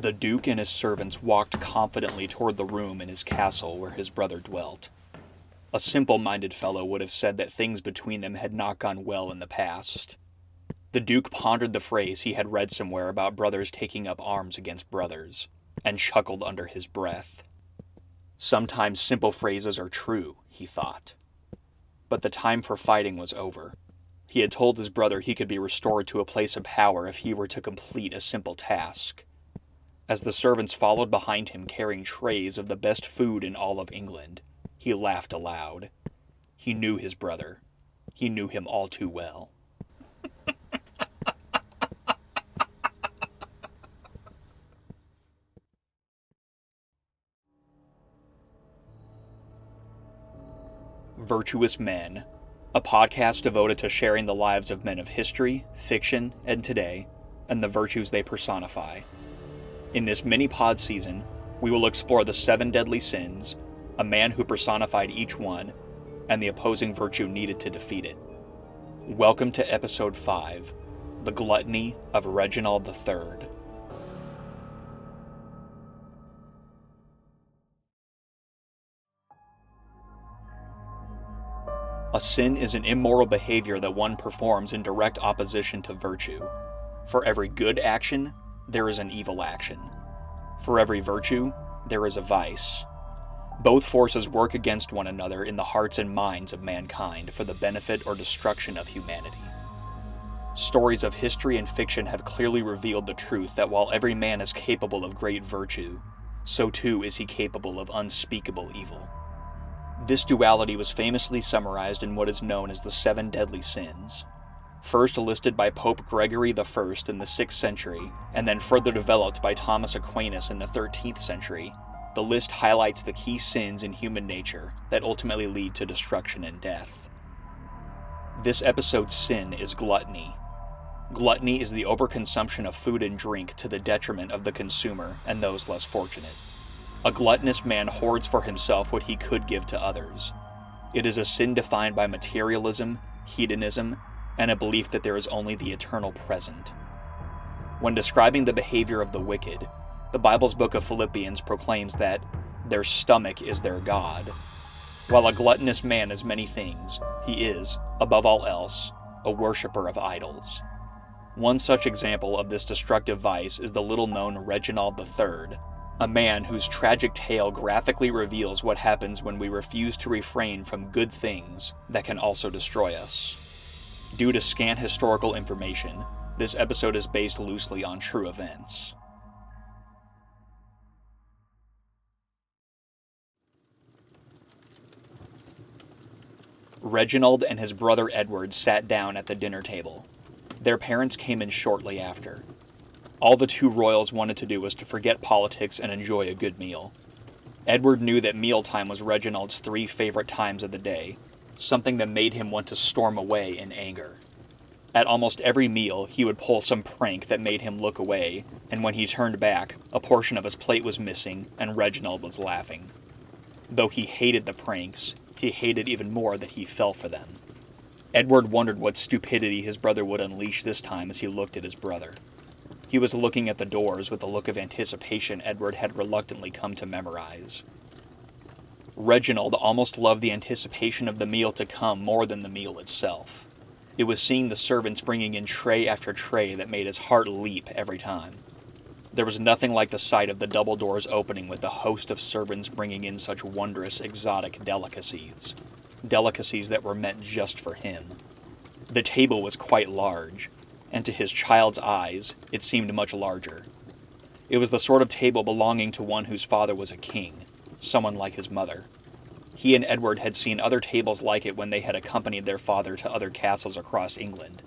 The Duke and his servants walked confidently toward the room in his castle where his brother dwelt. A simple minded fellow would have said that things between them had not gone well in the past. The Duke pondered the phrase he had read somewhere about brothers taking up arms against brothers, and chuckled under his breath. Sometimes simple phrases are true, he thought. But the time for fighting was over. He had told his brother he could be restored to a place of power if he were to complete a simple task. As the servants followed behind him carrying trays of the best food in all of England, he laughed aloud. He knew his brother. He knew him all too well. Virtuous Men, a podcast devoted to sharing the lives of men of history, fiction, and today, and the virtues they personify. In this mini pod season, we will explore the seven deadly sins, a man who personified each one, and the opposing virtue needed to defeat it. Welcome to episode 5 The Gluttony of Reginald III. A sin is an immoral behavior that one performs in direct opposition to virtue. For every good action, there is an evil action. For every virtue, there is a vice. Both forces work against one another in the hearts and minds of mankind for the benefit or destruction of humanity. Stories of history and fiction have clearly revealed the truth that while every man is capable of great virtue, so too is he capable of unspeakable evil. This duality was famously summarized in what is known as the Seven Deadly Sins, first listed by Pope Gregory I in the 6th century, and then further developed by Thomas Aquinas in the 13th century. The list highlights the key sins in human nature that ultimately lead to destruction and death. This episode's sin is gluttony. Gluttony is the overconsumption of food and drink to the detriment of the consumer and those less fortunate. A gluttonous man hoards for himself what he could give to others. It is a sin defined by materialism, hedonism, and a belief that there is only the eternal present. When describing the behavior of the wicked, the Bible's book of Philippians proclaims that their stomach is their God. While a gluttonous man is many things, he is, above all else, a worshipper of idols. One such example of this destructive vice is the little known Reginald III, a man whose tragic tale graphically reveals what happens when we refuse to refrain from good things that can also destroy us. Due to scant historical information, this episode is based loosely on true events. Reginald and his brother Edward sat down at the dinner table. Their parents came in shortly after. All the two royals wanted to do was to forget politics and enjoy a good meal. Edward knew that mealtime was Reginald's three favorite times of the day, something that made him want to storm away in anger. At almost every meal, he would pull some prank that made him look away, and when he turned back, a portion of his plate was missing, and Reginald was laughing. Though he hated the pranks, he hated even more that he fell for them. Edward wondered what stupidity his brother would unleash this time as he looked at his brother. He was looking at the doors with a look of anticipation Edward had reluctantly come to memorize. Reginald almost loved the anticipation of the meal to come more than the meal itself. It was seeing the servants bringing in tray after tray that made his heart leap every time. There was nothing like the sight of the double doors opening with the host of servants bringing in such wondrous, exotic delicacies. Delicacies that were meant just for him. The table was quite large, and to his child's eyes, it seemed much larger. It was the sort of table belonging to one whose father was a king, someone like his mother. He and Edward had seen other tables like it when they had accompanied their father to other castles across England.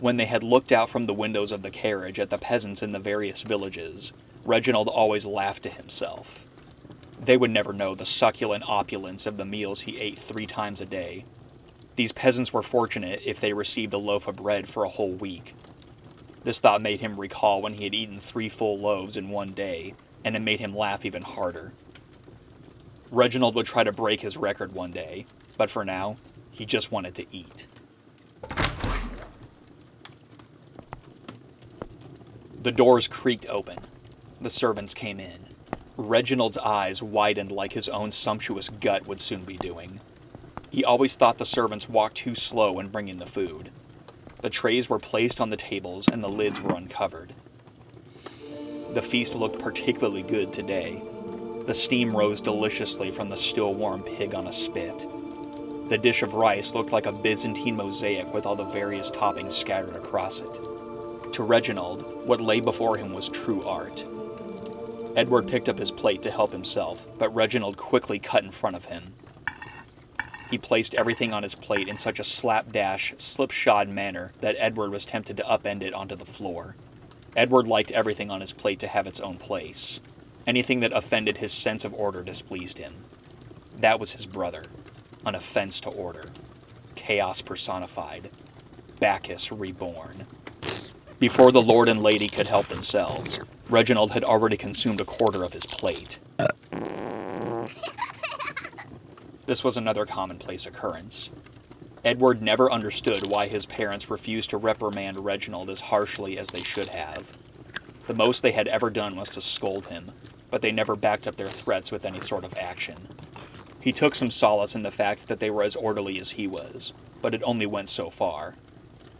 When they had looked out from the windows of the carriage at the peasants in the various villages, Reginald always laughed to himself. They would never know the succulent opulence of the meals he ate three times a day, these peasants were fortunate if they received a loaf of bread for a whole week. This thought made him recall when he had eaten three full loaves in one day, and it made him laugh even harder. Reginald would try to break his record one day, but for now, he just wanted to eat. The doors creaked open. The servants came in. Reginald's eyes widened like his own sumptuous gut would soon be doing. He always thought the servants walked too slow in bringing the food. The trays were placed on the tables and the lids were uncovered. The feast looked particularly good today. The steam rose deliciously from the still warm pig on a spit. The dish of rice looked like a Byzantine mosaic with all the various toppings scattered across it. To Reginald, what lay before him was true art. Edward picked up his plate to help himself, but Reginald quickly cut in front of him. He placed everything on his plate in such a slapdash, slipshod manner that Edward was tempted to upend it onto the floor. Edward liked everything on his plate to have its own place. Anything that offended his sense of order displeased him. That was his brother. An offense to order. Chaos personified. Bacchus reborn. Before the lord and lady could help themselves, Reginald had already consumed a quarter of his plate. This was another commonplace occurrence. Edward never understood why his parents refused to reprimand Reginald as harshly as they should have. The most they had ever done was to scold him, but they never backed up their threats with any sort of action. He took some solace in the fact that they were as orderly as he was, but it only went so far.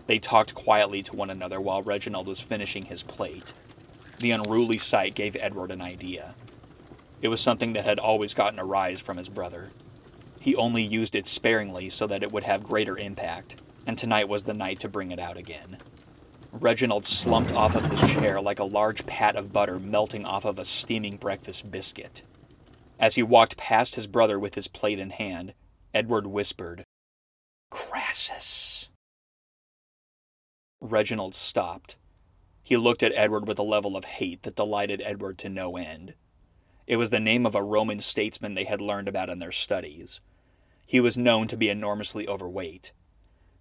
They talked quietly to one another while Reginald was finishing his plate. The unruly sight gave Edward an idea. It was something that had always gotten a rise from his brother. He only used it sparingly so that it would have greater impact, and tonight was the night to bring it out again. Reginald slumped off of his chair like a large pat of butter melting off of a steaming breakfast biscuit. As he walked past his brother with his plate in hand, Edward whispered, Crassus. Reginald stopped. He looked at Edward with a level of hate that delighted Edward to no end. It was the name of a Roman statesman they had learned about in their studies. He was known to be enormously overweight.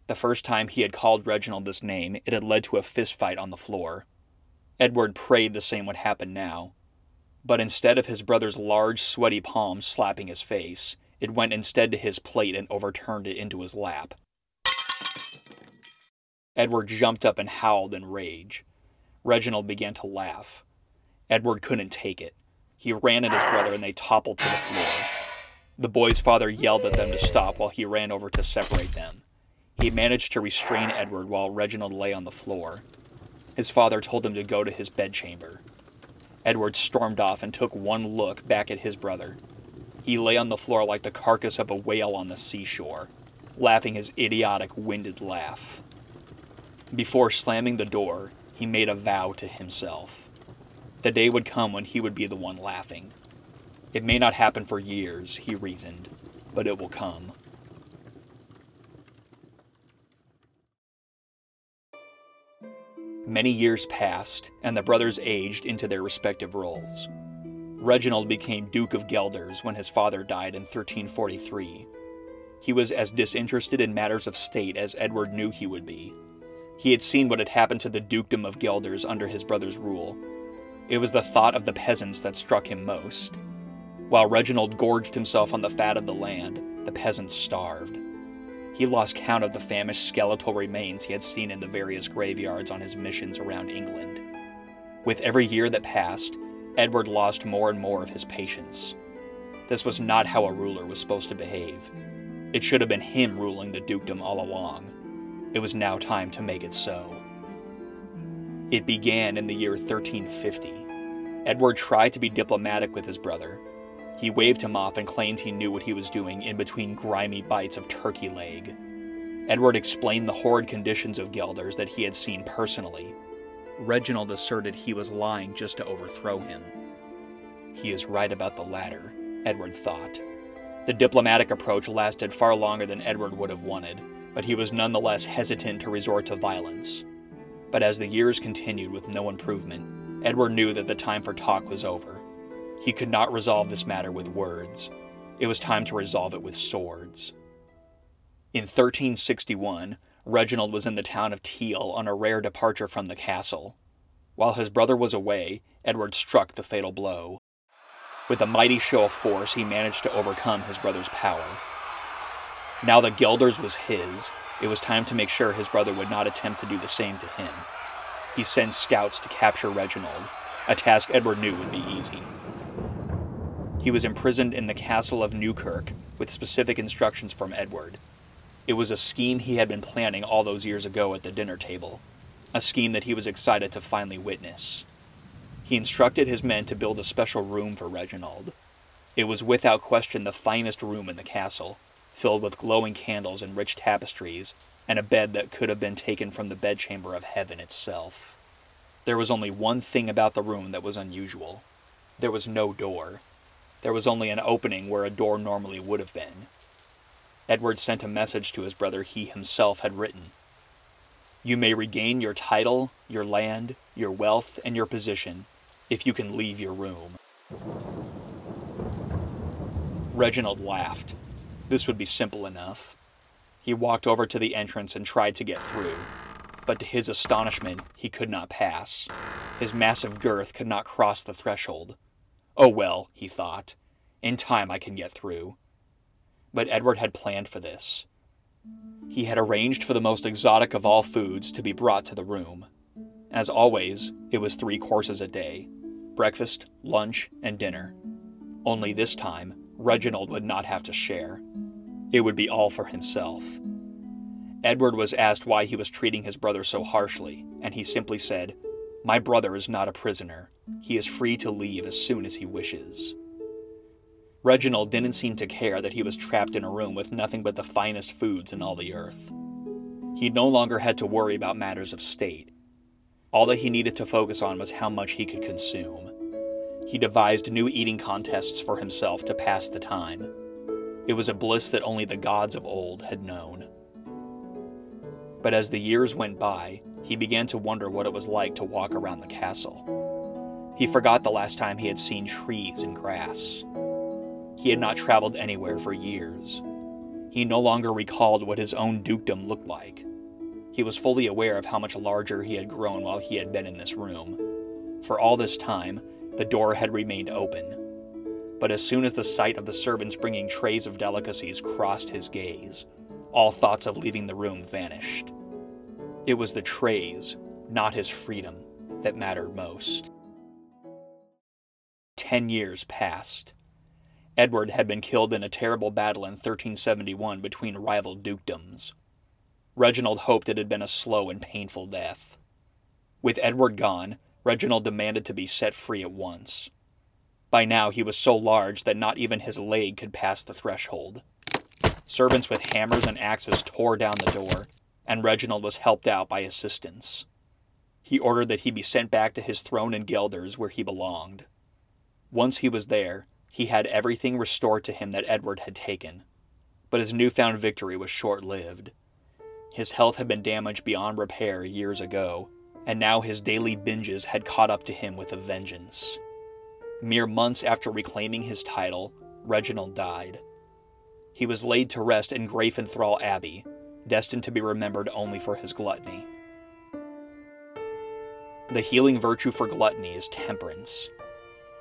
The first time he had called Reginald this name, it had led to a fistfight on the floor. Edward prayed the same would happen now. But instead of his brother's large, sweaty palm slapping his face, it went instead to his plate and overturned it into his lap. Edward jumped up and howled in rage. Reginald began to laugh. Edward couldn't take it. He ran at his brother and they toppled to the floor. The boy's father yelled at them to stop while he ran over to separate them. He managed to restrain Edward while Reginald lay on the floor. His father told him to go to his bedchamber. Edward stormed off and took one look back at his brother. He lay on the floor like the carcass of a whale on the seashore, laughing his idiotic, winded laugh. Before slamming the door, he made a vow to himself. The day would come when he would be the one laughing. It may not happen for years, he reasoned, but it will come. Many years passed, and the brothers aged into their respective roles. Reginald became Duke of Guelders when his father died in 1343. He was as disinterested in matters of state as Edward knew he would be, he had seen what had happened to the dukedom of Guelders under his brother's rule. It was the thought of the peasants that struck him most. While Reginald gorged himself on the fat of the land, the peasants starved. He lost count of the famished skeletal remains he had seen in the various graveyards on his missions around England. With every year that passed, Edward lost more and more of his patience. This was not how a ruler was supposed to behave. It should have been him ruling the dukedom all along. It was now time to make it so. It began in the year 1350. Edward tried to be diplomatic with his brother. He waved him off and claimed he knew what he was doing in between grimy bites of turkey leg. Edward explained the horrid conditions of Guelders that he had seen personally. Reginald asserted he was lying just to overthrow him. He is right about the latter, Edward thought. The diplomatic approach lasted far longer than Edward would have wanted, but he was nonetheless hesitant to resort to violence. But as the years continued with no improvement, Edward knew that the time for talk was over. He could not resolve this matter with words. It was time to resolve it with swords. In 1361, Reginald was in the town of Tiel on a rare departure from the castle. While his brother was away, Edward struck the fatal blow. With a mighty show of force, he managed to overcome his brother's power. Now that Guelders was his, it was time to make sure his brother would not attempt to do the same to him. He sent scouts to capture Reginald. a task Edward knew would be easy. He was imprisoned in the castle of Newkirk with specific instructions from Edward. It was a scheme he had been planning all those years ago at the dinner table, a scheme that he was excited to finally witness. He instructed his men to build a special room for Reginald. It was without question the finest room in the castle, filled with glowing candles and rich tapestries, and a bed that could have been taken from the bedchamber of heaven itself. There was only one thing about the room that was unusual there was no door. There was only an opening where a door normally would have been. Edward sent a message to his brother he himself had written. You may regain your title, your land, your wealth, and your position if you can leave your room. Reginald laughed. This would be simple enough. He walked over to the entrance and tried to get through, but to his astonishment, he could not pass. His massive girth could not cross the threshold. Oh well, he thought. In time I can get through but Edward had planned for this. He had arranged for the most exotic of all foods to be brought to the room. As always, it was three courses a day breakfast, lunch, and dinner. Only this time, Reginald would not have to share. It would be all for himself. Edward was asked why he was treating his brother so harshly, and he simply said, My brother is not a prisoner. He is free to leave as soon as he wishes. Reginald didn't seem to care that he was trapped in a room with nothing but the finest foods in all the earth. He no longer had to worry about matters of state. All that he needed to focus on was how much he could consume. He devised new eating contests for himself to pass the time. It was a bliss that only the gods of old had known. But as the years went by, he began to wonder what it was like to walk around the castle. He forgot the last time he had seen trees and grass. He had not traveled anywhere for years. He no longer recalled what his own dukedom looked like. He was fully aware of how much larger he had grown while he had been in this room. For all this time, the door had remained open. But as soon as the sight of the servants bringing trays of delicacies crossed his gaze, all thoughts of leaving the room vanished. It was the trays, not his freedom, that mattered most. Ten years passed. Edward had been killed in a terrible battle in 1371 between rival dukedoms. Reginald hoped it had been a slow and painful death. With Edward gone, Reginald demanded to be set free at once. By now he was so large that not even his leg could pass the threshold. Servants with hammers and axes tore down the door, and Reginald was helped out by assistants. He ordered that he be sent back to his throne in Guelders where he belonged. Once he was there, he had everything restored to him that Edward had taken. But his newfound victory was short lived. His health had been damaged beyond repair years ago, and now his daily binges had caught up to him with a vengeance. Mere months after reclaiming his title, Reginald died. He was laid to rest in Grafenthal Abbey, destined to be remembered only for his gluttony. The healing virtue for gluttony is temperance.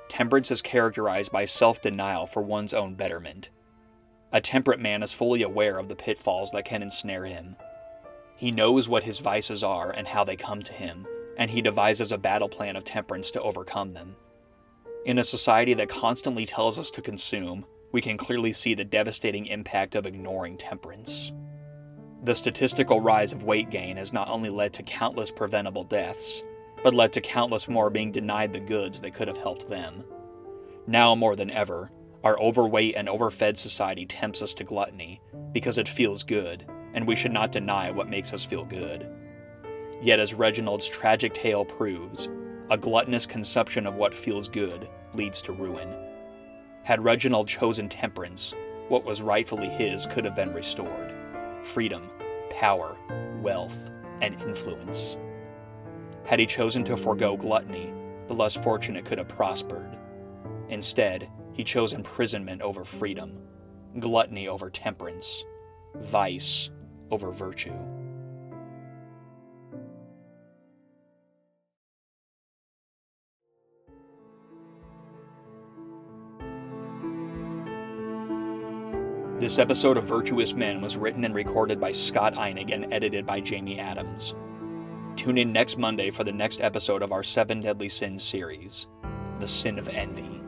Temperance is characterized by self denial for one's own betterment. A temperate man is fully aware of the pitfalls that can ensnare him. He knows what his vices are and how they come to him, and he devises a battle plan of temperance to overcome them. In a society that constantly tells us to consume, we can clearly see the devastating impact of ignoring temperance. The statistical rise of weight gain has not only led to countless preventable deaths, but led to countless more being denied the goods that could have helped them. Now more than ever, our overweight and overfed society tempts us to gluttony because it feels good, and we should not deny what makes us feel good. Yet, as Reginald's tragic tale proves, a gluttonous consumption of what feels good leads to ruin. Had Reginald chosen temperance, what was rightfully his could have been restored freedom, power, wealth, and influence. Had he chosen to forego gluttony, the less fortunate could have prospered. Instead, he chose imprisonment over freedom, gluttony over temperance, vice over virtue. This episode of Virtuous Men was written and recorded by Scott Einig and edited by Jamie Adams. Tune in next Monday for the next episode of our Seven Deadly Sins series The Sin of Envy.